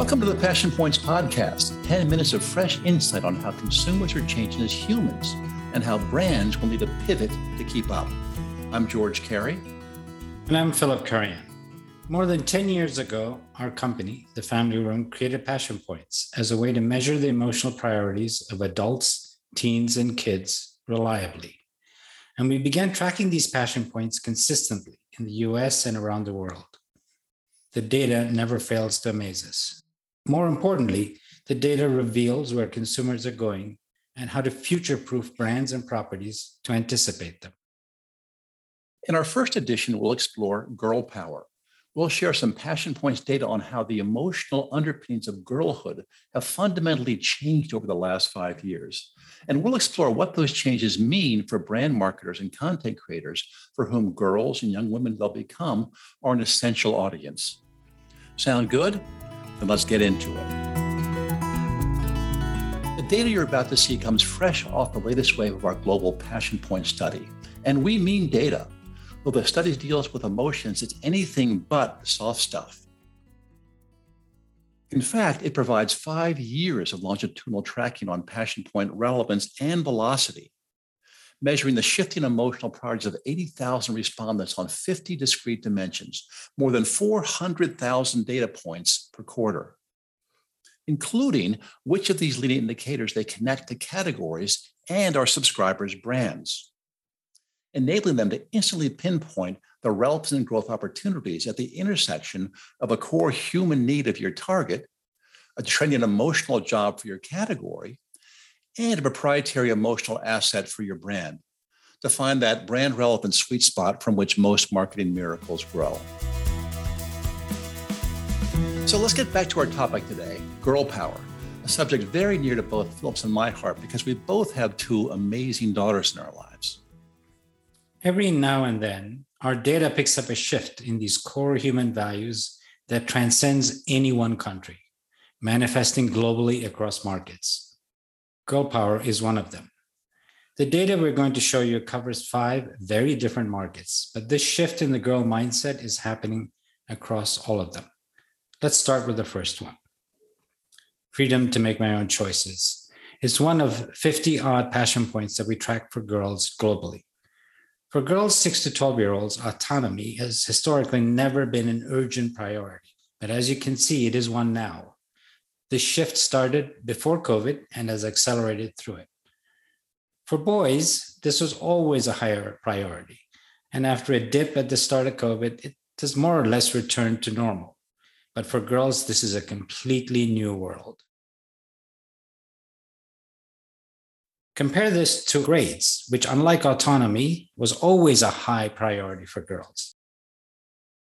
Welcome to the Passion Points podcast 10 minutes of fresh insight on how consumers are changing as humans and how brands will need to pivot to keep up. I'm George Carey. And I'm Philip Kurian. More than 10 years ago, our company, The Family Room, created Passion Points as a way to measure the emotional priorities of adults, teens, and kids reliably. And we began tracking these passion points consistently in the US and around the world. The data never fails to amaze us. More importantly, the data reveals where consumers are going and how to future proof brands and properties to anticipate them. In our first edition, we'll explore girl power. We'll share some passion points data on how the emotional underpinnings of girlhood have fundamentally changed over the last five years. And we'll explore what those changes mean for brand marketers and content creators for whom girls and young women they'll become are an essential audience. Sound good? Then let's get into it. The data you're about to see comes fresh off the latest wave of our global Passion Point study. And we mean data. Though the study deals with emotions, it's anything but soft stuff. In fact, it provides five years of longitudinal tracking on passion point relevance and velocity, measuring the shifting emotional priorities of 80,000 respondents on 50 discrete dimensions, more than 400,000 data points per quarter, including which of these leading indicators they connect to categories and our subscribers' brands enabling them to instantly pinpoint the relevance and growth opportunities at the intersection of a core human need of your target, a trending emotional job for your category, and a proprietary emotional asset for your brand to find that brand relevant sweet spot from which most marketing miracles grow. So let's get back to our topic today girl power, a subject very near to both Philip's and my heart because we both have two amazing daughters in our lives. Every now and then, our data picks up a shift in these core human values that transcends any one country, manifesting globally across markets. Girl power is one of them. The data we're going to show you covers five very different markets, but this shift in the girl mindset is happening across all of them. Let's start with the first one freedom to make my own choices. It's one of 50 odd passion points that we track for girls globally. For girls 6 to 12 year olds, autonomy has historically never been an urgent priority. But as you can see, it is one now. The shift started before COVID and has accelerated through it. For boys, this was always a higher priority. And after a dip at the start of COVID, it has more or less returned to normal. But for girls, this is a completely new world. Compare this to grades, which, unlike autonomy, was always a high priority for girls.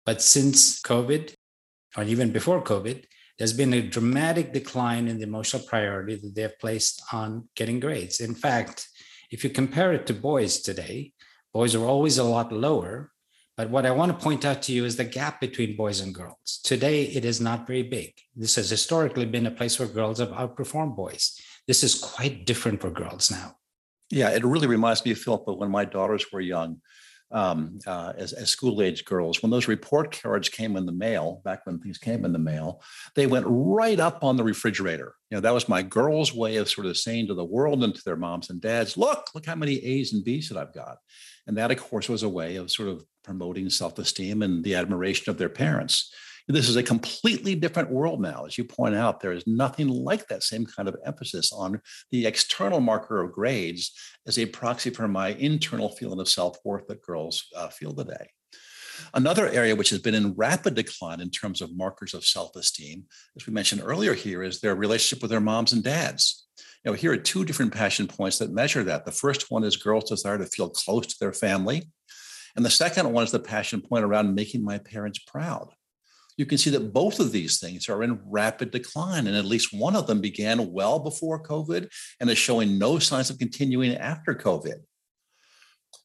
But since COVID, or even before COVID, there's been a dramatic decline in the emotional priority that they have placed on getting grades. In fact, if you compare it to boys today, boys are always a lot lower. But what I want to point out to you is the gap between boys and girls. Today, it is not very big. This has historically been a place where girls have outperformed boys this is quite different for girls now. Yeah, it really reminds me of Philip when my daughters were young, um, uh, as, as school age girls. When those report cards came in the mail, back when things came in the mail, they went right up on the refrigerator. You know, that was my girls' way of sort of saying to the world and to their moms and dads, look, look how many A's and B's that I've got. And that, of course, was a way of sort of promoting self esteem and the admiration of their parents. This is a completely different world now. As you point out, there is nothing like that same kind of emphasis on the external marker of grades as a proxy for my internal feeling of self worth that girls uh, feel today. Another area which has been in rapid decline in terms of markers of self esteem, as we mentioned earlier here, is their relationship with their moms and dads. You know, here are two different passion points that measure that. The first one is girls' desire to feel close to their family. And the second one is the passion point around making my parents proud you can see that both of these things are in rapid decline. And at least one of them began well before COVID and is showing no signs of continuing after COVID.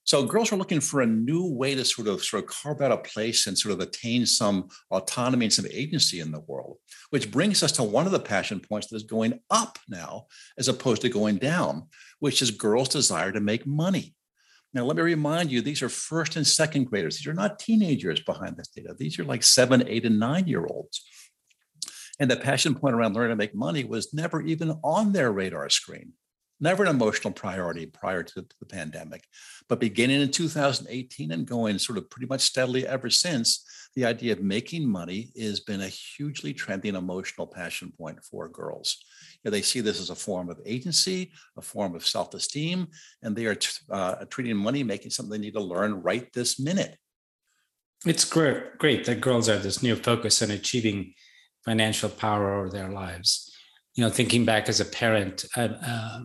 So girls are looking for a new way to sort of sort of carve out a place and sort of attain some autonomy and some agency in the world, which brings us to one of the passion points that is going up now as opposed to going down, which is girls' desire to make money. Now, let me remind you, these are first and second graders. These are not teenagers behind this data. These are like seven, eight, and nine year olds. And the passion point around learning to make money was never even on their radar screen, never an emotional priority prior to the pandemic. But beginning in 2018 and going sort of pretty much steadily ever since, the idea of making money has been a hugely trending emotional passion point for girls. They see this as a form of agency, a form of self esteem, and they are uh, treating money making something they need to learn right this minute. It's great, great that girls have this new focus on achieving financial power over their lives. You know, thinking back as a parent, uh,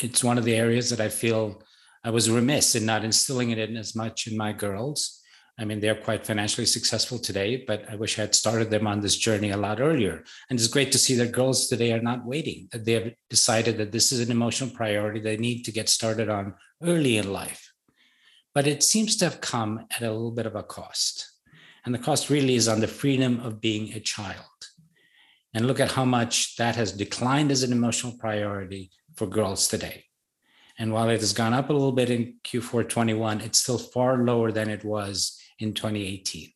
it's one of the areas that I feel I was remiss in not instilling it in as much in my girls. I mean, they're quite financially successful today, but I wish I had started them on this journey a lot earlier. And it's great to see that girls today are not waiting, that they have decided that this is an emotional priority they need to get started on early in life. But it seems to have come at a little bit of a cost. And the cost really is on the freedom of being a child. And look at how much that has declined as an emotional priority for girls today. And while it has gone up a little bit in Q4 21, it's still far lower than it was in 2018.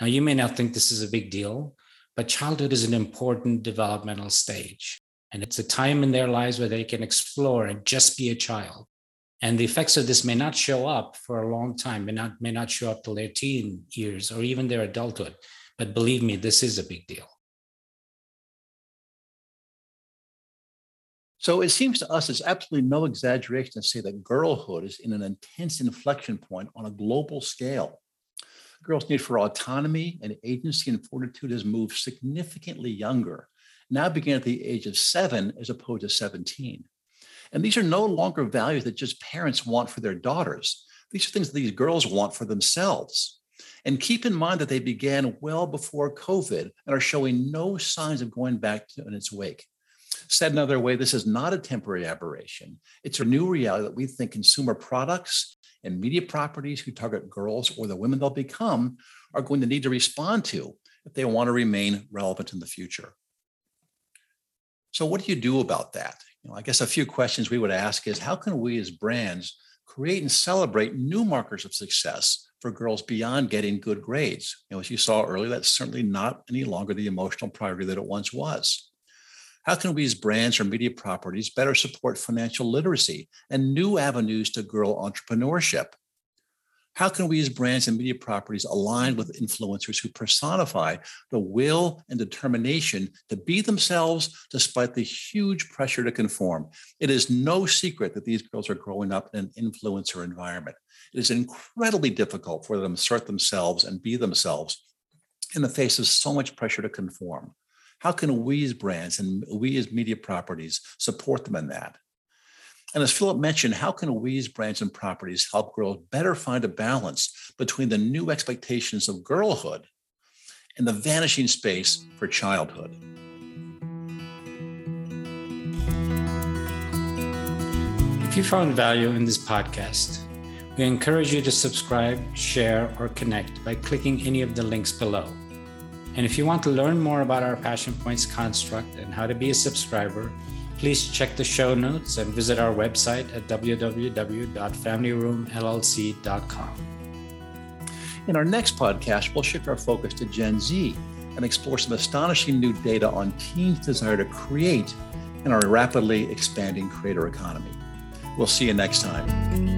Now, you may not think this is a big deal, but childhood is an important developmental stage. And it's a time in their lives where they can explore and just be a child. And the effects of this may not show up for a long time, may not, may not show up till their teen years or even their adulthood. But believe me, this is a big deal. So it seems to us it's absolutely no exaggeration to say that girlhood is in an intense inflection point on a global scale. Girls' need for autonomy and agency and fortitude has moved significantly younger, now beginning at the age of seven as opposed to 17. And these are no longer values that just parents want for their daughters. These are things that these girls want for themselves. And keep in mind that they began well before COVID and are showing no signs of going back to, in its wake. Said another way, this is not a temporary aberration. It's a new reality that we think consumer products and media properties who target girls or the women they'll become are going to need to respond to if they want to remain relevant in the future. So, what do you do about that? You know, I guess a few questions we would ask is how can we as brands create and celebrate new markers of success for girls beyond getting good grades? You know, as you saw earlier, that's certainly not any longer the emotional priority that it once was. How can we as brands or media properties better support financial literacy and new avenues to girl entrepreneurship? How can we as brands and media properties align with influencers who personify the will and determination to be themselves despite the huge pressure to conform? It is no secret that these girls are growing up in an influencer environment. It is incredibly difficult for them to assert themselves and be themselves in the face of so much pressure to conform. How can we as brands and we as media properties support them in that? And as Philip mentioned, how can we as brands and properties help girls better find a balance between the new expectations of girlhood and the vanishing space for childhood? If you found value in this podcast, we encourage you to subscribe, share, or connect by clicking any of the links below. And if you want to learn more about our Passion Points construct and how to be a subscriber, please check the show notes and visit our website at www.familyroomllc.com. In our next podcast, we'll shift our focus to Gen Z and explore some astonishing new data on teens' desire to create in our rapidly expanding creator economy. We'll see you next time.